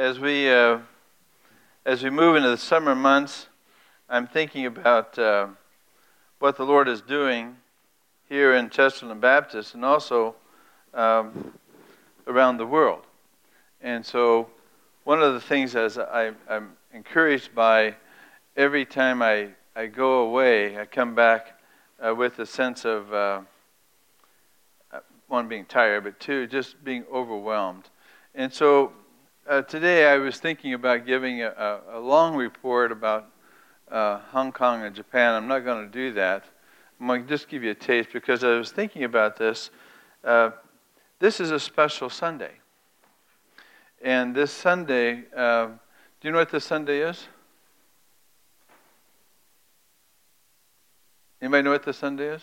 as we uh, as we move into the summer months, I'm thinking about uh, what the Lord is doing here in Chesterland Baptist and also um, around the world. And so, one of the things as I, I'm encouraged by every time I, I go away, I come back uh, with a sense of uh, one being tired, but two just being overwhelmed. And so uh, today I was thinking about giving a, a long report about uh, Hong Kong and Japan. I'm not going to do that. I'm going to just give you a taste because I was thinking about this. Uh, this is a special Sunday. And this Sunday, uh, do you know what this Sunday is? Anybody know what this Sunday is?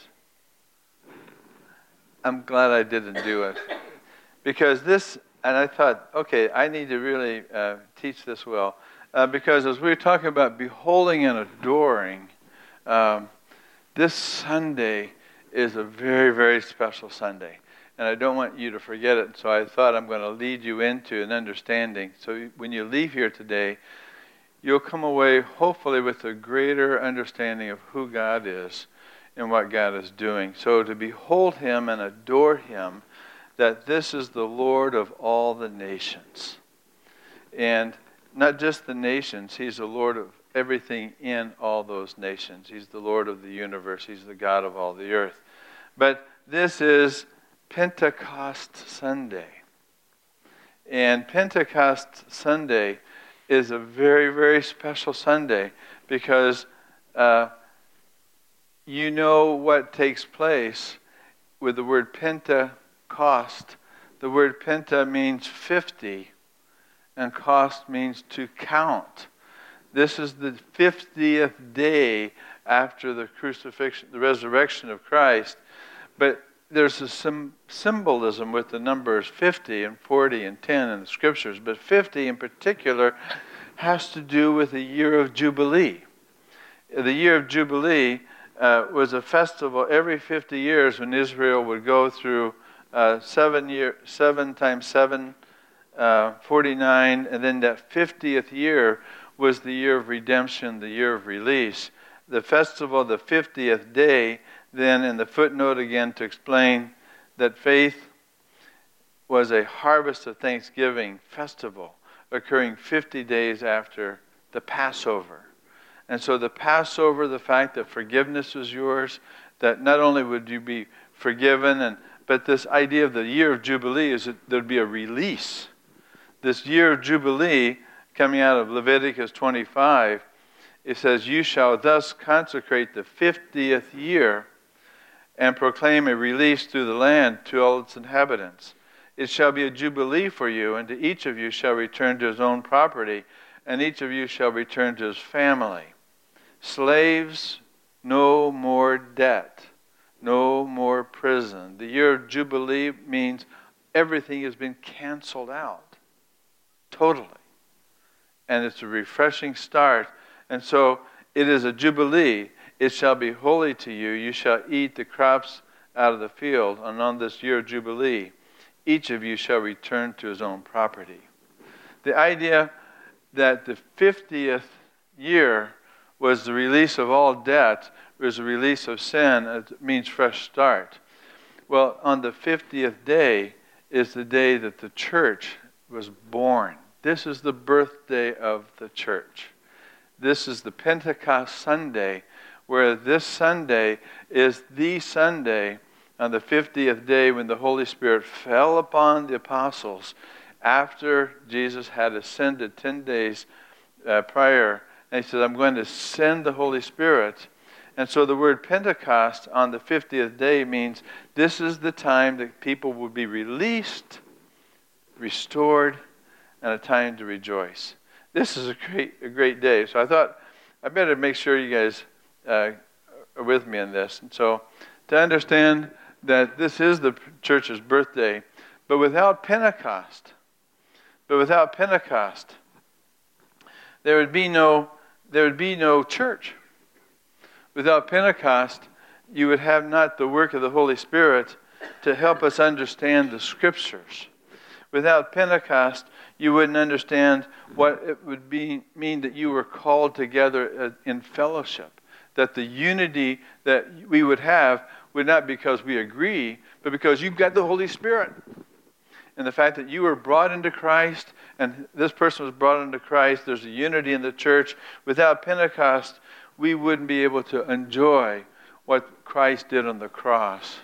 I'm glad I didn't do it. Because this and I thought, okay, I need to really uh, teach this well. Uh, because as we were talking about beholding and adoring, um, this Sunday is a very, very special Sunday. And I don't want you to forget it. So I thought I'm going to lead you into an understanding. So when you leave here today, you'll come away hopefully with a greater understanding of who God is and what God is doing. So to behold Him and adore Him that this is the Lord of all the nations. And not just the nations, He's the Lord of everything in all those nations. He's the Lord of the universe, He's the God of all the earth. But this is Pentecost Sunday. And Pentecost Sunday is a very, very special Sunday because uh, you know what takes place with the word Penta cost. The word penta means 50, and cost means to count. This is the 50th day after the crucifixion, the resurrection of Christ. But there's a sim- symbolism with the numbers 50 and 40 and 10 in the scriptures, but 50 in particular has to do with the year of Jubilee. The year of Jubilee uh, was a festival every 50 years when Israel would go through uh, seven year, seven times seven, uh, 49, and then that 50th year was the year of redemption, the year of release. The festival, the 50th day, then in the footnote again to explain that faith was a harvest of thanksgiving festival occurring 50 days after the Passover. And so the Passover, the fact that forgiveness was yours, that not only would you be forgiven and but this idea of the year of Jubilee is that there'd be a release. This year of Jubilee, coming out of Leviticus 25, it says, You shall thus consecrate the 50th year and proclaim a release through the land to all its inhabitants. It shall be a jubilee for you, and to each of you shall return to his own property, and each of you shall return to his family. Slaves, no more debt no more prison. The year of Jubilee means everything has been canceled out totally. And it's a refreshing start. And so it is a Jubilee. It shall be holy to you. You shall eat the crops out of the field. And on this year of Jubilee, each of you shall return to his own property. The idea that the 50th year was the release of all debt is a release of sin. It means fresh start. Well, on the 50th day is the day that the church was born. This is the birthday of the church. This is the Pentecost Sunday, where this Sunday is the Sunday on the 50th day when the Holy Spirit fell upon the apostles after Jesus had ascended 10 days uh, prior. And he said, I'm going to send the Holy Spirit and so the word Pentecost on the 50th day means this is the time that people will be released, restored, and a time to rejoice. This is a great, a great day. So I thought I better make sure you guys uh, are with me in this. And so to understand that this is the church's birthday, but without Pentecost, but without Pentecost, there would be no there would be no church. Without Pentecost, you would have not the work of the Holy Spirit to help us understand the Scriptures. Without Pentecost, you wouldn't understand what it would be, mean that you were called together uh, in fellowship. That the unity that we would have would not because we agree, but because you've got the Holy Spirit. And the fact that you were brought into Christ and this person was brought into Christ, there's a unity in the church. Without Pentecost, we wouldn't be able to enjoy what Christ did on the cross,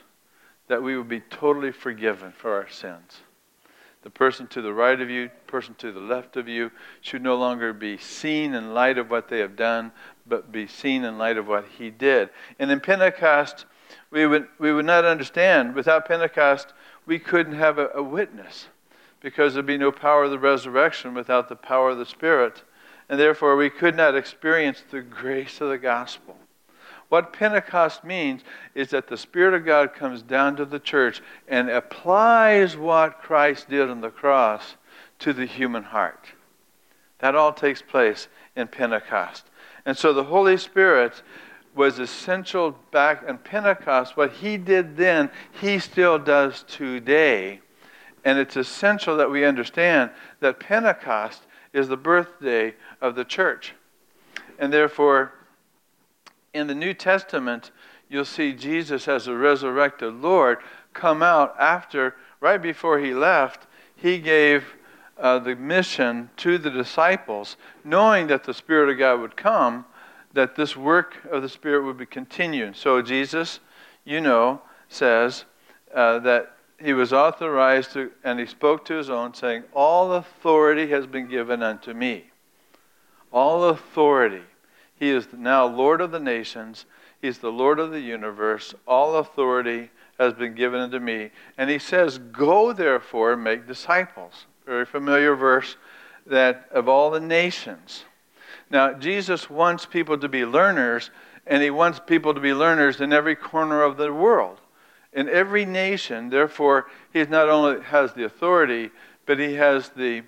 that we would be totally forgiven for our sins. The person to the right of you, person to the left of you, should no longer be seen in light of what they have done, but be seen in light of what he did. And in Pentecost, we would, we would not understand. Without Pentecost, we couldn't have a, a witness because there'd be no power of the resurrection without the power of the Spirit. And therefore, we could not experience the grace of the gospel. What Pentecost means is that the Spirit of God comes down to the church and applies what Christ did on the cross to the human heart. That all takes place in Pentecost. And so the Holy Spirit was essential back in Pentecost. What he did then, he still does today and it's essential that we understand that Pentecost is the birthday of the church. And therefore, in the New Testament, you'll see Jesus as a resurrected Lord come out after, right before he left, he gave uh, the mission to the disciples, knowing that the Spirit of God would come, that this work of the Spirit would be continued. So Jesus, you know, says uh, that he was authorized to, and he spoke to his own, saying, All authority has been given unto me. All authority. He is now Lord of the nations. He's the Lord of the universe. All authority has been given unto me. And he says, Go therefore and make disciples. Very familiar verse that of all the nations. Now, Jesus wants people to be learners, and he wants people to be learners in every corner of the world in every nation. Therefore, he not only has the authority, but he has the,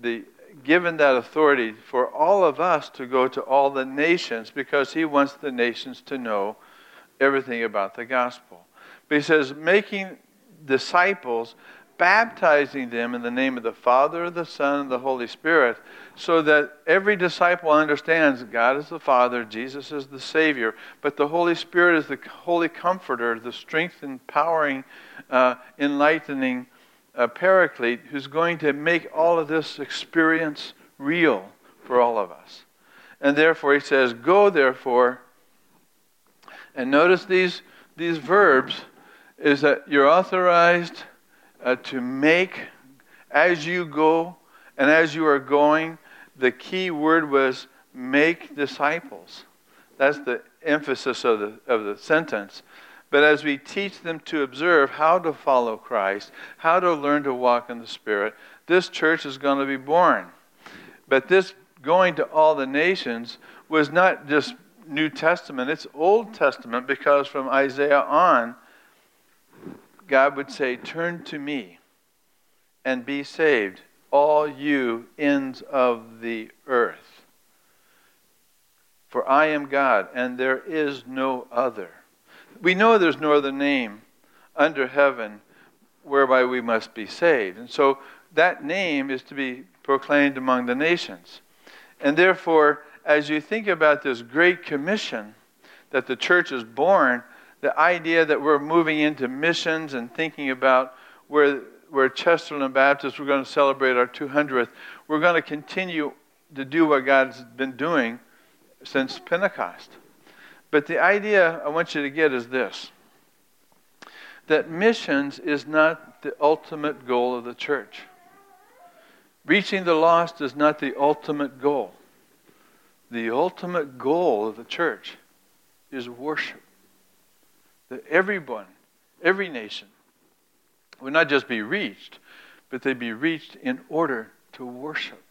the given that authority for all of us to go to all the nations because he wants the nations to know everything about the gospel. But he says, making disciples baptizing them in the name of the Father, the Son, and the Holy Spirit, so that every disciple understands God is the Father, Jesus is the Savior, but the Holy Spirit is the Holy Comforter, the strength, empowering, uh, enlightening uh, Paraclete, who's going to make all of this experience real for all of us. And therefore, he says, Go therefore. And notice these, these verbs is that you're authorized uh, to make as you go and as you are going. The key word was make disciples. That's the emphasis of the, of the sentence. But as we teach them to observe how to follow Christ, how to learn to walk in the Spirit, this church is going to be born. But this going to all the nations was not just New Testament, it's Old Testament because from Isaiah on, God would say, Turn to me and be saved, all you ends of the earth. For I am God, and there is no other. We know there's no other name under heaven whereby we must be saved. And so that name is to be proclaimed among the nations. And therefore, as you think about this great commission that the church is born, the idea that we're moving into missions and thinking about where, where Chesterland Baptist, we're going to celebrate our 200th, we're going to continue to do what God's been doing since Pentecost. But the idea I want you to get is this that missions is not the ultimate goal of the church. Reaching the lost is not the ultimate goal. The ultimate goal of the church is worship that everyone, every nation, would not just be reached, but they'd be reached in order to worship.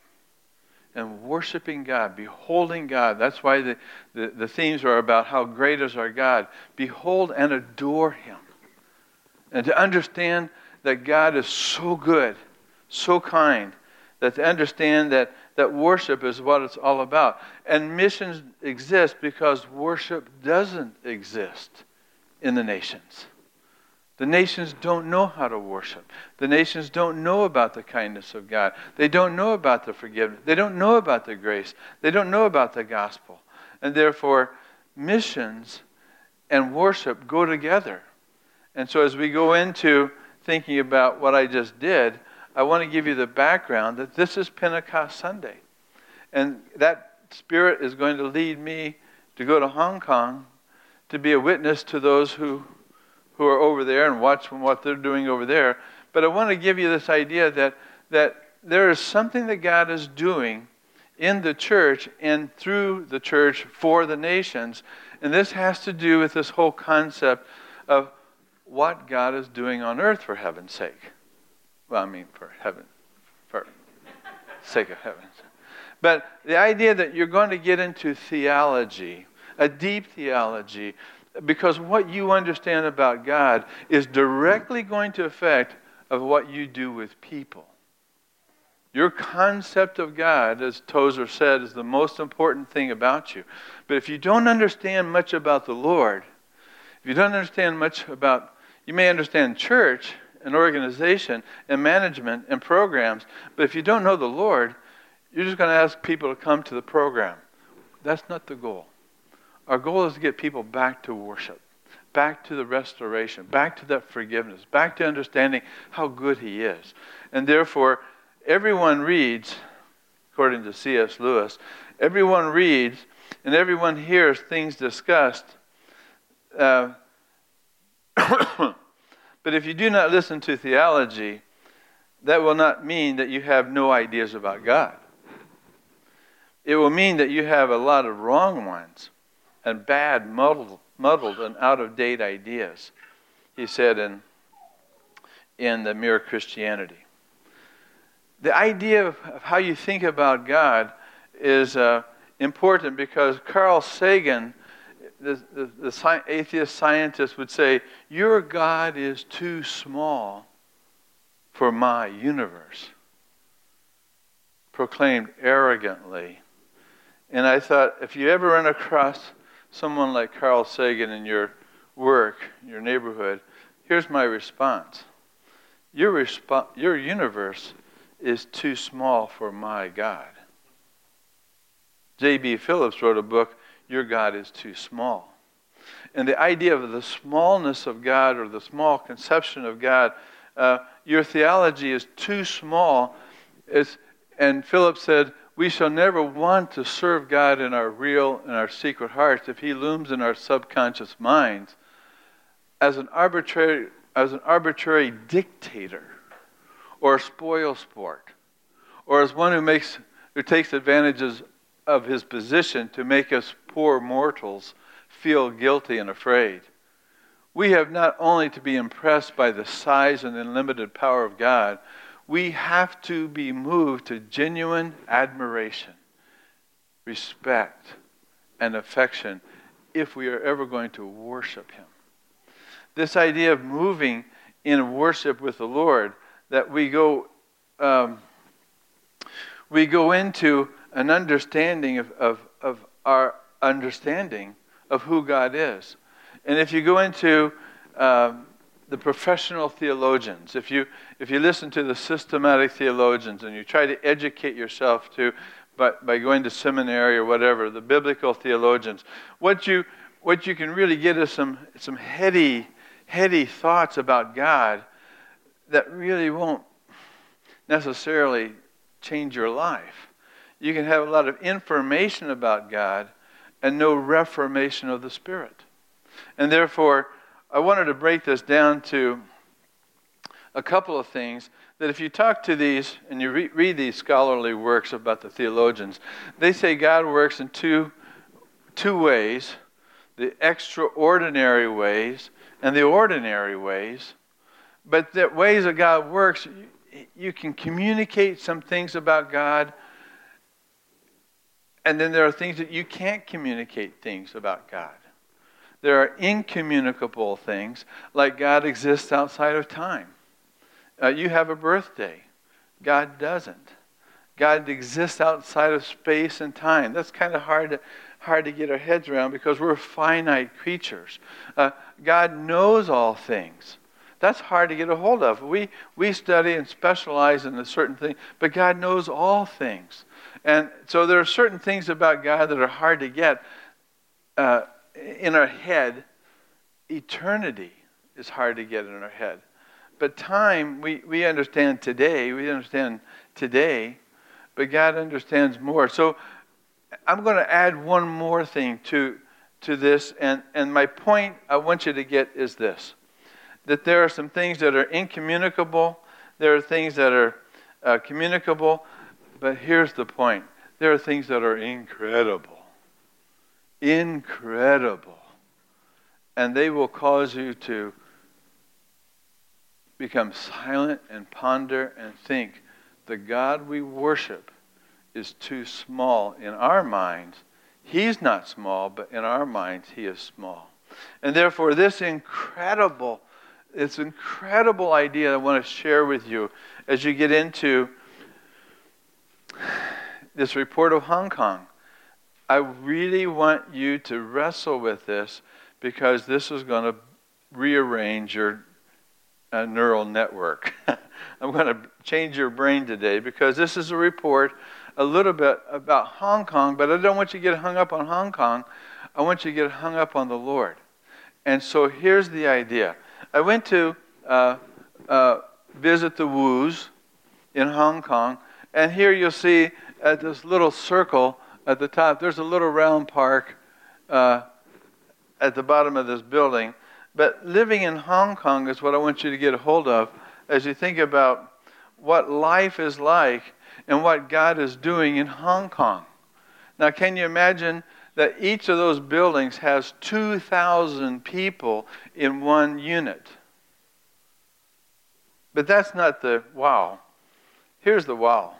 And worshiping God, beholding God. That's why the, the, the themes are about how great is our God. Behold and adore Him. And to understand that God is so good, so kind, that to understand that, that worship is what it's all about. And missions exist because worship doesn't exist in the nations. The nations don't know how to worship. The nations don't know about the kindness of God. They don't know about the forgiveness. They don't know about the grace. They don't know about the gospel. And therefore, missions and worship go together. And so, as we go into thinking about what I just did, I want to give you the background that this is Pentecost Sunday. And that spirit is going to lead me to go to Hong Kong to be a witness to those who who are over there and watch what they're doing over there. But I want to give you this idea that, that there is something that God is doing in the church and through the church for the nations. And this has to do with this whole concept of what God is doing on earth for heaven's sake. Well, I mean, for heaven, for sake of heaven. But the idea that you're going to get into theology, a deep theology, because what you understand about God is directly going to affect of what you do with people. Your concept of God, as Tozer said, is the most important thing about you. But if you don't understand much about the Lord, if you don't understand much about, you may understand church and organization and management and programs, but if you don't know the Lord, you're just going to ask people to come to the program. That's not the goal. Our goal is to get people back to worship, back to the restoration, back to that forgiveness, back to understanding how good He is. And therefore, everyone reads, according to C.S. Lewis, everyone reads and everyone hears things discussed. Uh, but if you do not listen to theology, that will not mean that you have no ideas about God. It will mean that you have a lot of wrong ones and bad, muddled, muddled and out of date ideas, he said in, in the Mere Christianity. The idea of, how you think about God is uh, important because Carl Sagan, the, the, the sci- atheist scientist, would say, Your God is too small for my universe. Proclaimed arrogantly. And I thought, if you ever run across someone like Carl Sagan in your work, your neighborhood, here's my response. Your, resp- your universe is too small for my God. J.B. Phillips wrote a book, Your God is Too Small. And the idea of the smallness of God or the small conception of God, uh, your theology is too small. It's, and Phillips said, we shall never want to serve God in our real and our secret hearts if He looms in our subconscious minds as an arbitrary, as an arbitrary dictator or a spoil sport or as one who, makes, who takes advantages of his position to make us poor mortals feel guilty and afraid. We have not only to be impressed by the size and unlimited power of God, we have to be moved to genuine admiration, respect, and affection if we are ever going to worship Him. This idea of moving in worship with the Lord, that we go, um, we go into an understanding of, of, of our understanding of who God is. And if you go into um, the professional theologians, if you, if you listen to the systematic theologians and you try to educate yourself to, by, by going to seminary or whatever, the biblical theologians, what you, what you can really get is some, some heady, heady thoughts about God that really won't necessarily change your life. You can have a lot of information about God and no reformation of the Spirit. And therefore, I wanted to break this down to a couple of things that if you talk to these and you re- read these scholarly works about the theologians, they say God works in two, two ways the extraordinary ways and the ordinary ways. But the ways that God works, you, you can communicate some things about God, and then there are things that you can't communicate things about God. There are incommunicable things, like God exists outside of time. Uh, you have a birthday, God doesn't. God exists outside of space and time. That's kind of hard to, hard to get our heads around because we're finite creatures. Uh, God knows all things. That's hard to get a hold of. We, we study and specialize in a certain thing, but God knows all things. And so there are certain things about God that are hard to get uh, in our head. Eternity is hard to get in our head. But time, we, we understand today, we understand today, but God understands more. So I'm going to add one more thing to, to this, and, and my point I want you to get is this that there are some things that are incommunicable, there are things that are uh, communicable, but here's the point there are things that are incredible. Incredible. And they will cause you to become silent and ponder and think the God we worship is too small in our minds. He's not small, but in our minds, he is small. And therefore, this incredible, this incredible idea I want to share with you as you get into this report of Hong Kong. I really want you to wrestle with this because this is going to rearrange your uh, neural network. I'm going to change your brain today because this is a report a little bit about Hong Kong, but I don't want you to get hung up on Hong Kong. I want you to get hung up on the Lord. And so here's the idea I went to uh, uh, visit the Wus in Hong Kong, and here you'll see at this little circle at the top, there's a little round park uh, at the bottom of this building. But living in Hong Kong is what I want you to get a hold of as you think about what life is like and what God is doing in Hong Kong. Now, can you imagine that each of those buildings has 2,000 people in one unit? But that's not the wow. Here's the wow.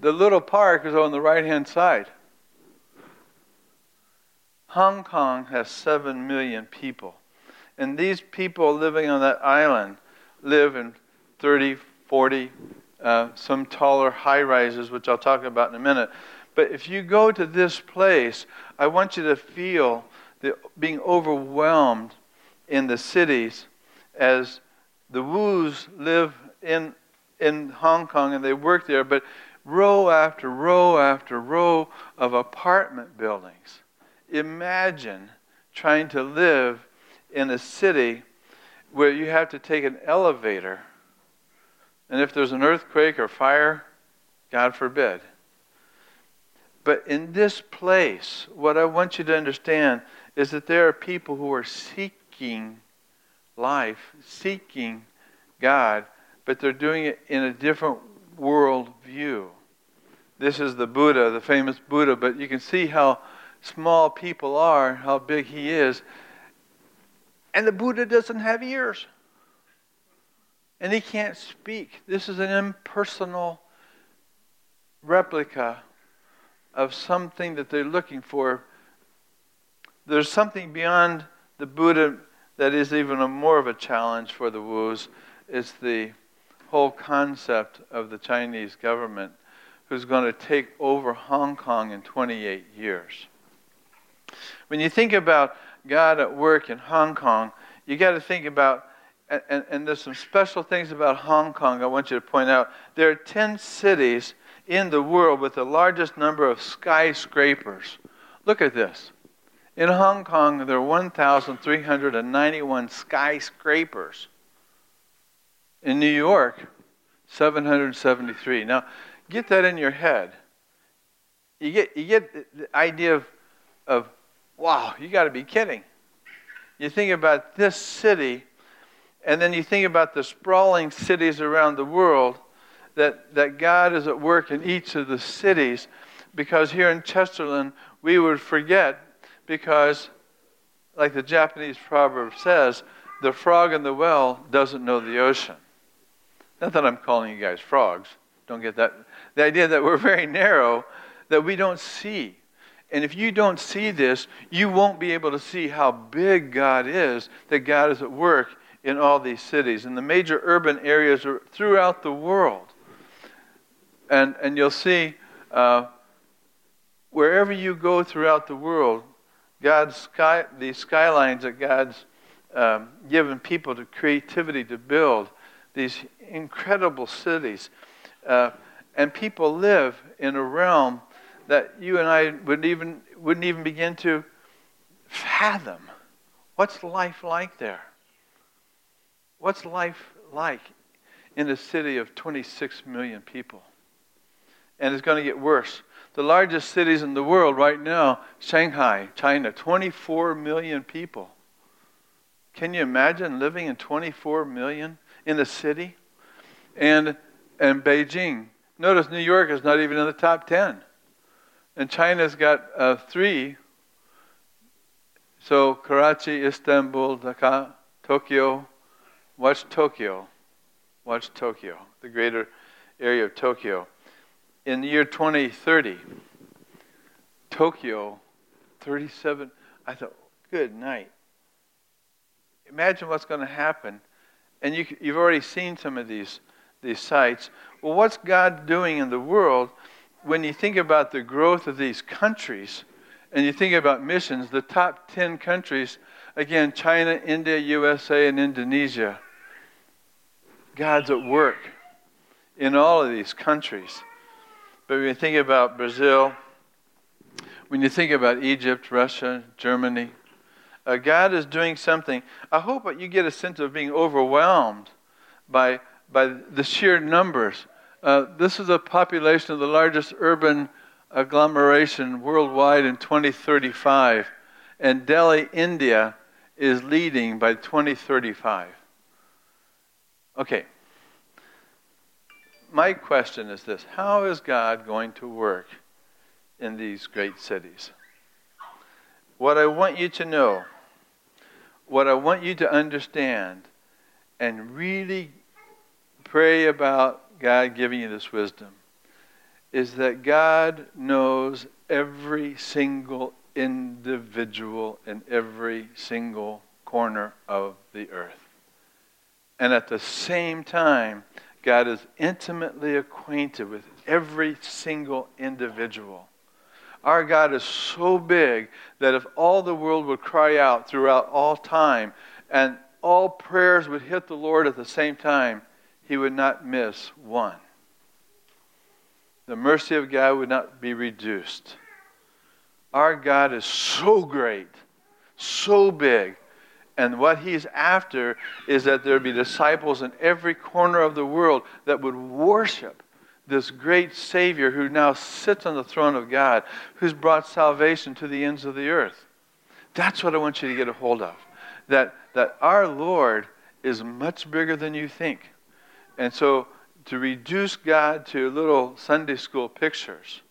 The little park is on the right hand side. Hong Kong has 7 million people. And these people living on that island live in 30, 40, uh, some taller high rises, which I'll talk about in a minute. But if you go to this place, I want you to feel the, being overwhelmed in the cities as the Wus live in, in Hong Kong and they work there, but row after row after row of apartment buildings. Imagine trying to live in a city where you have to take an elevator and if there's an earthquake or fire, God forbid. But in this place, what I want you to understand is that there are people who are seeking life, seeking God, but they're doing it in a different world view. This is the Buddha, the famous Buddha, but you can see how small people are, how big he is. And the Buddha doesn't have ears and he can't speak. This is an impersonal replica of something that they're looking for. There's something beyond the Buddha that is even a more of a challenge for the Wus. It's the whole concept of the Chinese government who's going to take over Hong Kong in 28 years. When you think about God at work in Hong Kong, you got to think about and, and, there's some special things about Hong Kong I want you to point out. There are 10 cities in the world with the largest number of skyscrapers. Look at this. In Hong Kong, there are 1,391 skyscrapers. In New York, 773. Now, get that in your head. You get, you get the idea of, of wow, you got to be kidding. You think about this city and then you think about the sprawling cities around the world, that, that God is at work in each of the cities. Because here in Chesterland, we would forget because, like the Japanese proverb says, the frog in the well doesn't know the ocean. Not that I'm calling you guys frogs. Don't get that. The idea that we're very narrow, that we don't see. And if you don't see this, you won't be able to see how big God is, that God is at work in all these cities, in the major urban areas throughout the world. And, and you'll see uh, wherever you go throughout the world, God's sky, these skylines that God's um, given people the creativity to build these incredible cities. Uh, and people live in a realm that you and I wouldn't even, wouldn't even begin to fathom. What's life like there? What's life like in a city of 26 million people? And it's going to get worse. The largest cities in the world right now, Shanghai, China, 24 million people. Can you imagine living in 24 million in a city? And, and Beijing. Notice New York is not even in the top 10. And China's got uh, three. So Karachi, Istanbul, Dhaka, Tokyo. Watch Tokyo. Watch Tokyo, the greater area of Tokyo. In the year 2030, Tokyo, 37. I thought, good night imagine what's going to happen. And you, you've already seen some of these, these sites. Well, what's God doing in the world when you think about the growth of these countries and you think about missions? The top 10 countries, again, China, India, USA, and Indonesia. God's at work in all of these countries. But when you think about Brazil, when you think about Egypt, Russia, Germany, uh, God is doing something. I hope that you get a sense of being overwhelmed by, by the sheer numbers. Uh, this is a population of the largest urban agglomeration worldwide in 2035, and Delhi, India, is leading by 2035. Okay. My question is this How is God going to work in these great cities? What I want you to know what I want you to understand and really pray about God giving you this wisdom is that God knows every single individual in every single corner of the earth. And at the same time, God is intimately acquainted with every single individual. Our God is so big that if all the world would cry out throughout all time and all prayers would hit the Lord at the same time, he would not miss one. The mercy of God would not be reduced. Our God is so great, so big, and what he's after is that there be disciples in every corner of the world that would worship this great Savior who now sits on the throne of God, who's brought salvation to the ends of the earth. That's what I want you to get a hold of. That, that our Lord is much bigger than you think. And so to reduce God to little Sunday school pictures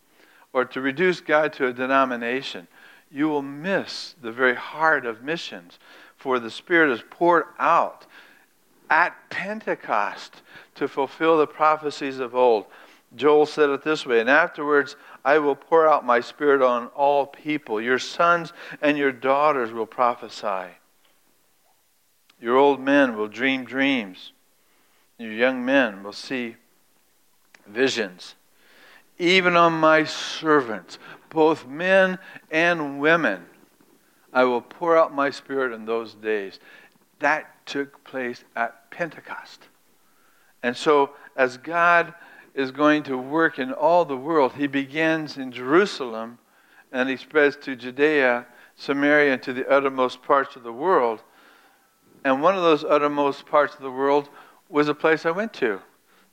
or to reduce God to a denomination, you will miss the very heart of missions. For the Spirit is poured out at Pentecost to fulfill the prophecies of old. Joel said it this way, and afterwards I will pour out my spirit on all people. Your sons and your daughters will prophesy. Your old men will dream dreams. Young men will see visions. Even on my servants, both men and women, I will pour out my spirit in those days. That took place at Pentecost. And so, as God is going to work in all the world. He begins in Jerusalem and he spreads to Judea, Samaria, and to the uttermost parts of the world. And one of those uttermost parts of the world was a place I went to.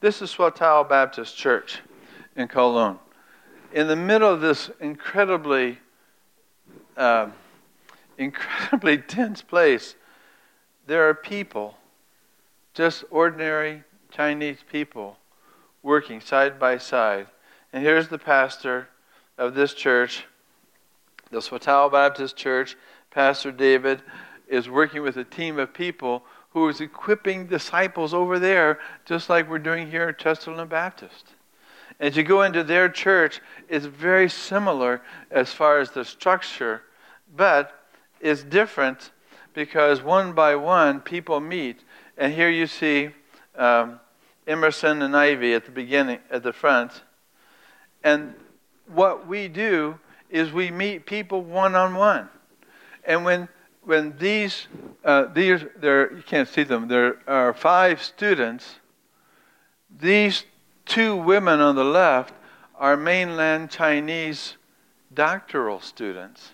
This is Swatow Baptist Church in Kowloon. In the middle of this incredibly, uh, incredibly dense place, there are people, just ordinary Chinese people, working side by side. And here's the pastor of this church, the Swatow Baptist Church. Pastor David is working with a team of people who is equipping disciples over there, just like we're doing here at Chesterland Baptist. As you go into their church, it's very similar as far as the structure, but it's different because one by one people meet. And here you see um, Emerson and Ivy at the beginning, at the front. And what we do is we meet people one on one. And when when these, uh, these there, you can't see them, there are five students, these two women on the left are mainland Chinese doctoral students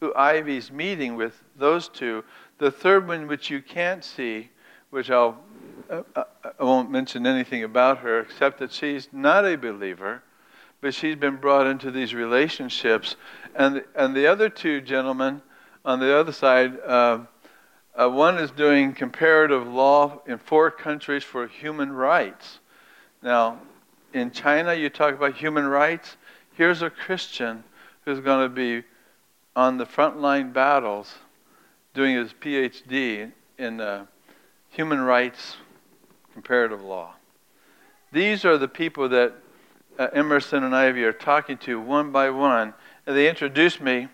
who Ivy's meeting with those two. The third one, which you can't see, which I'll, uh, uh, I won't mention anything about her except that she's not a believer, but she's been brought into these relationships. And, and the other two gentlemen on the other side, uh, uh, one is doing comparative law in four countries for human rights. Now, in China, you talk about human rights. Here's a Christian who's going to be on the front line battles doing his PhD in uh, human rights comparative law. These are the people that uh, Emerson and Ivy are talking to one by one. And they introduced me.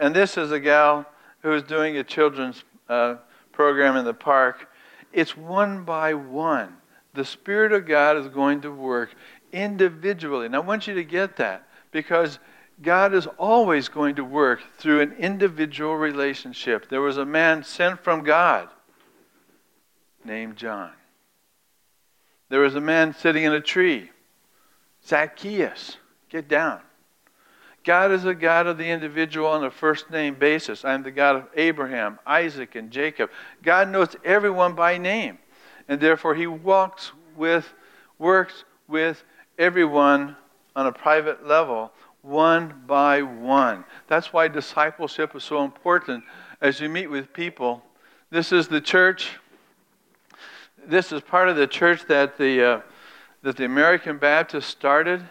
And this is a gal who's doing a children's uh, program in the park. It's one by one. The Spirit of God is going to work individually. And I want you to get that because God is always going to work through an individual relationship. There was a man sent from God named John. There was a man sitting in a tree, Zacchaeus. Get down. God is a God of the individual on a first name basis. I'm the God of Abraham, Isaac, and Jacob. God knows everyone by name. And therefore, He walks with, works with everyone on a private level, one by one. That's why discipleship is so important as you meet with people. This is the church. This is part of the church that the, uh, that the American Baptist started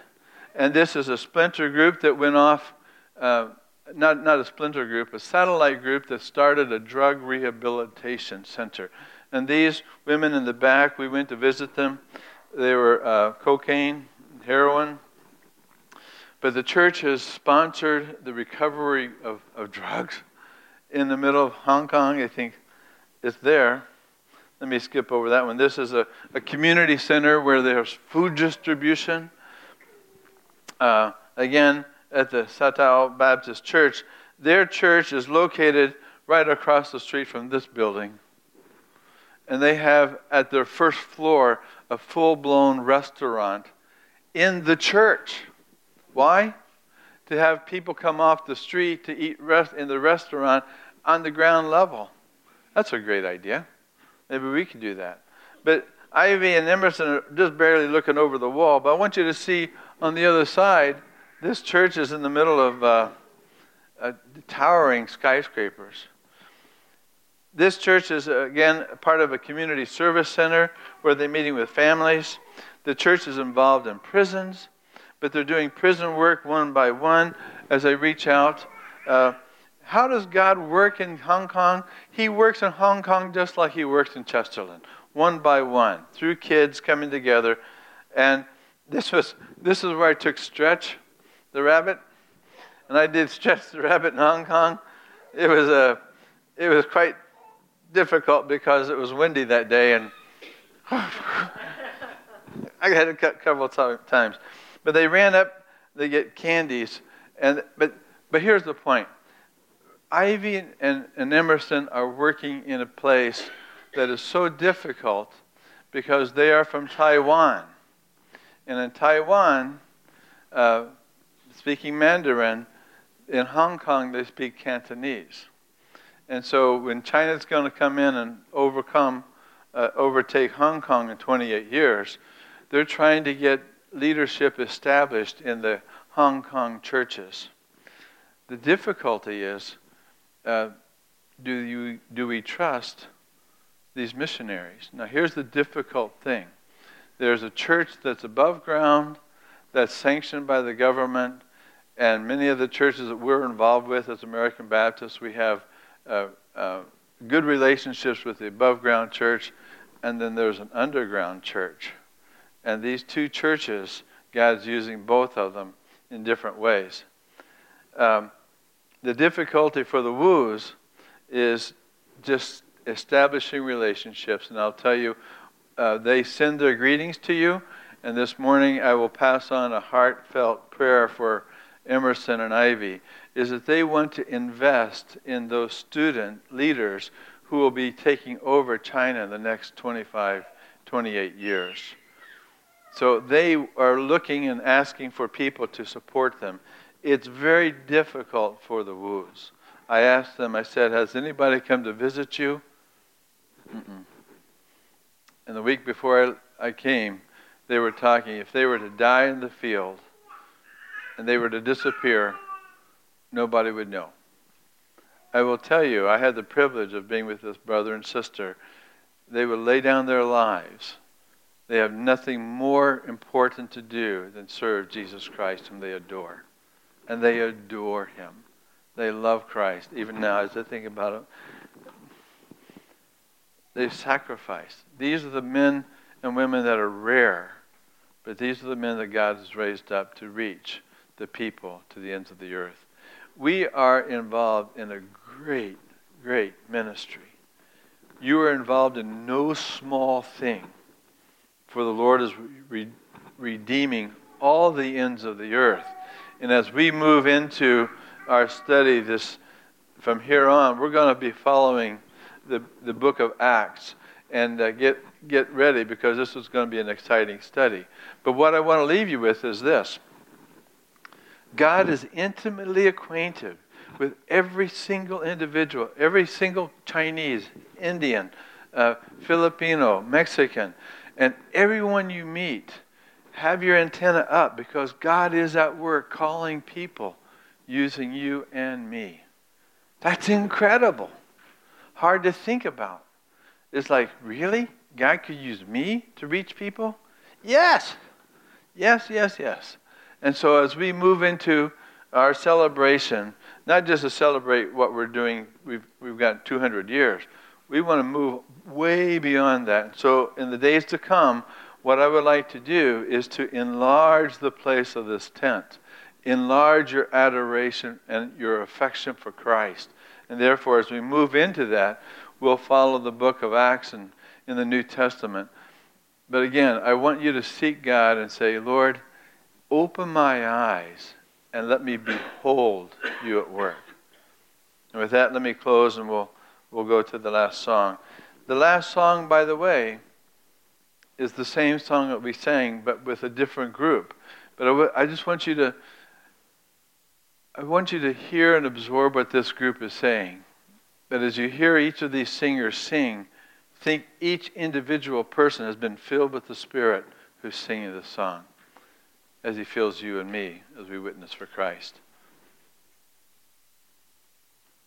and this is a splinter group that went off, uh, not, not a splinter group, a satellite group that started a drug rehabilitation center. And these women in the back, we went to visit them. They were uh, cocaine, heroin. But the church has sponsored the recovery of, of drugs in the middle of Hong Kong. I think it's there. Let me skip over that one. This is a, a community center where there's food distribution uh, again at the Swatow Baptist Church. Their church is located right across the street from this building. And they have at their first floor a full blown restaurant in the church. Why? To have people come off the street to eat rest in the restaurant on the ground level. That's a great idea. Maybe we could do that. But Ivy and Emerson are just barely looking over the wall, but I want you to see on the other side, this church is in the middle of uh, uh, towering skyscrapers. This church is, again, part of a community service center where they're meeting with families. The church is involved in prisons, but they're doing prison work one by one as they reach out. Uh, how does God work in Hong Kong? He works in Hong Kong just like He works in Chesterland, one by one, through kids coming together. And this was this is where I took Stretch, the rabbit, and I did Stretch the rabbit in Hong Kong. It was a it was quite difficult because it was windy that day, and I had to cut of times. But they ran up, they get candies, and but but here's the point: Ivy and, and Emerson are working in a place that is so difficult because they are from Taiwan. And in Taiwan, uh, speaking Mandarin, in Hong Kong, they speak Cantonese. And so when China's going to come in and overcome, uh, overtake Hong Kong in 28 years, they're trying to get leadership established in the Hong Kong churches. The difficulty is uh, do, you, do we trust these missionaries? Now, here's the difficult thing there's a church that's above ground, that's sanctioned by the government, and many of the churches that we're involved with as American Baptists, we have uh, uh, good relationships with the above ground church, and then there's an underground church. And these two churches, God's using both of them in different ways. Um, the difficulty for the Wus is just establishing relationships. And I'll tell you, uh, they send their greetings to you. And this morning I will pass on a heartfelt prayer for Emerson and Ivy. is that they want to invest in those student leaders who will be taking over China in the next 25, 28 years. So they are looking and asking for people to support them. It's very difficult for the Wus. I asked them, I said, Has anybody come to visit you? Mm-mm. And the week before I, I came, they were talking if they were to die in the field and they were to disappear, nobody would know. I will tell you, I had the privilege of being with this brother and sister. They would lay down their lives. They have nothing more important to do than serve Jesus Christ, whom they adore. And they adore him. They love Christ. Even now, as I think about it, they've sacrificed. These are the men and women that are rare, but these are the men that God has raised up to reach the people to the ends of the earth. We are involved in a great, great ministry. You are involved in no small thing, for the Lord is re- redeeming all the ends of the earth. And as we move into our study this from here on, we're going to be following the, the book of Acts and uh, get, get ready because this is going to be an exciting study. But what I want to leave you with is this God is intimately acquainted with every single individual, every single Chinese, Indian, uh, Filipino, Mexican, and everyone you meet. Have your antenna up because God is at work calling people using you and me. That's incredible. Hard to think about. It's like, really? God could use me to reach people? Yes. Yes, yes, yes. And so as we move into our celebration, not just to celebrate what we're doing, we've, we've got 200 years. We want to move way beyond that. So in the days to come, what I would like to do is to enlarge the place of this tent, enlarge your adoration and your affection for Christ. And therefore, as we move into that, we'll follow the book of Acts and in the New Testament. But again, I want you to seek God and say, Lord, open my eyes and let me behold you at work. And with that, let me close and we'll, we'll go to the last song. The last song, by the way, is the same song that we sang, but with a different group. But I, w- I just want you to I want you to hear and absorb what this group is saying. That as you hear each of these singers sing, think each individual person has been filled with the Spirit who's singing this song as he fills you and me as we witness for Christ.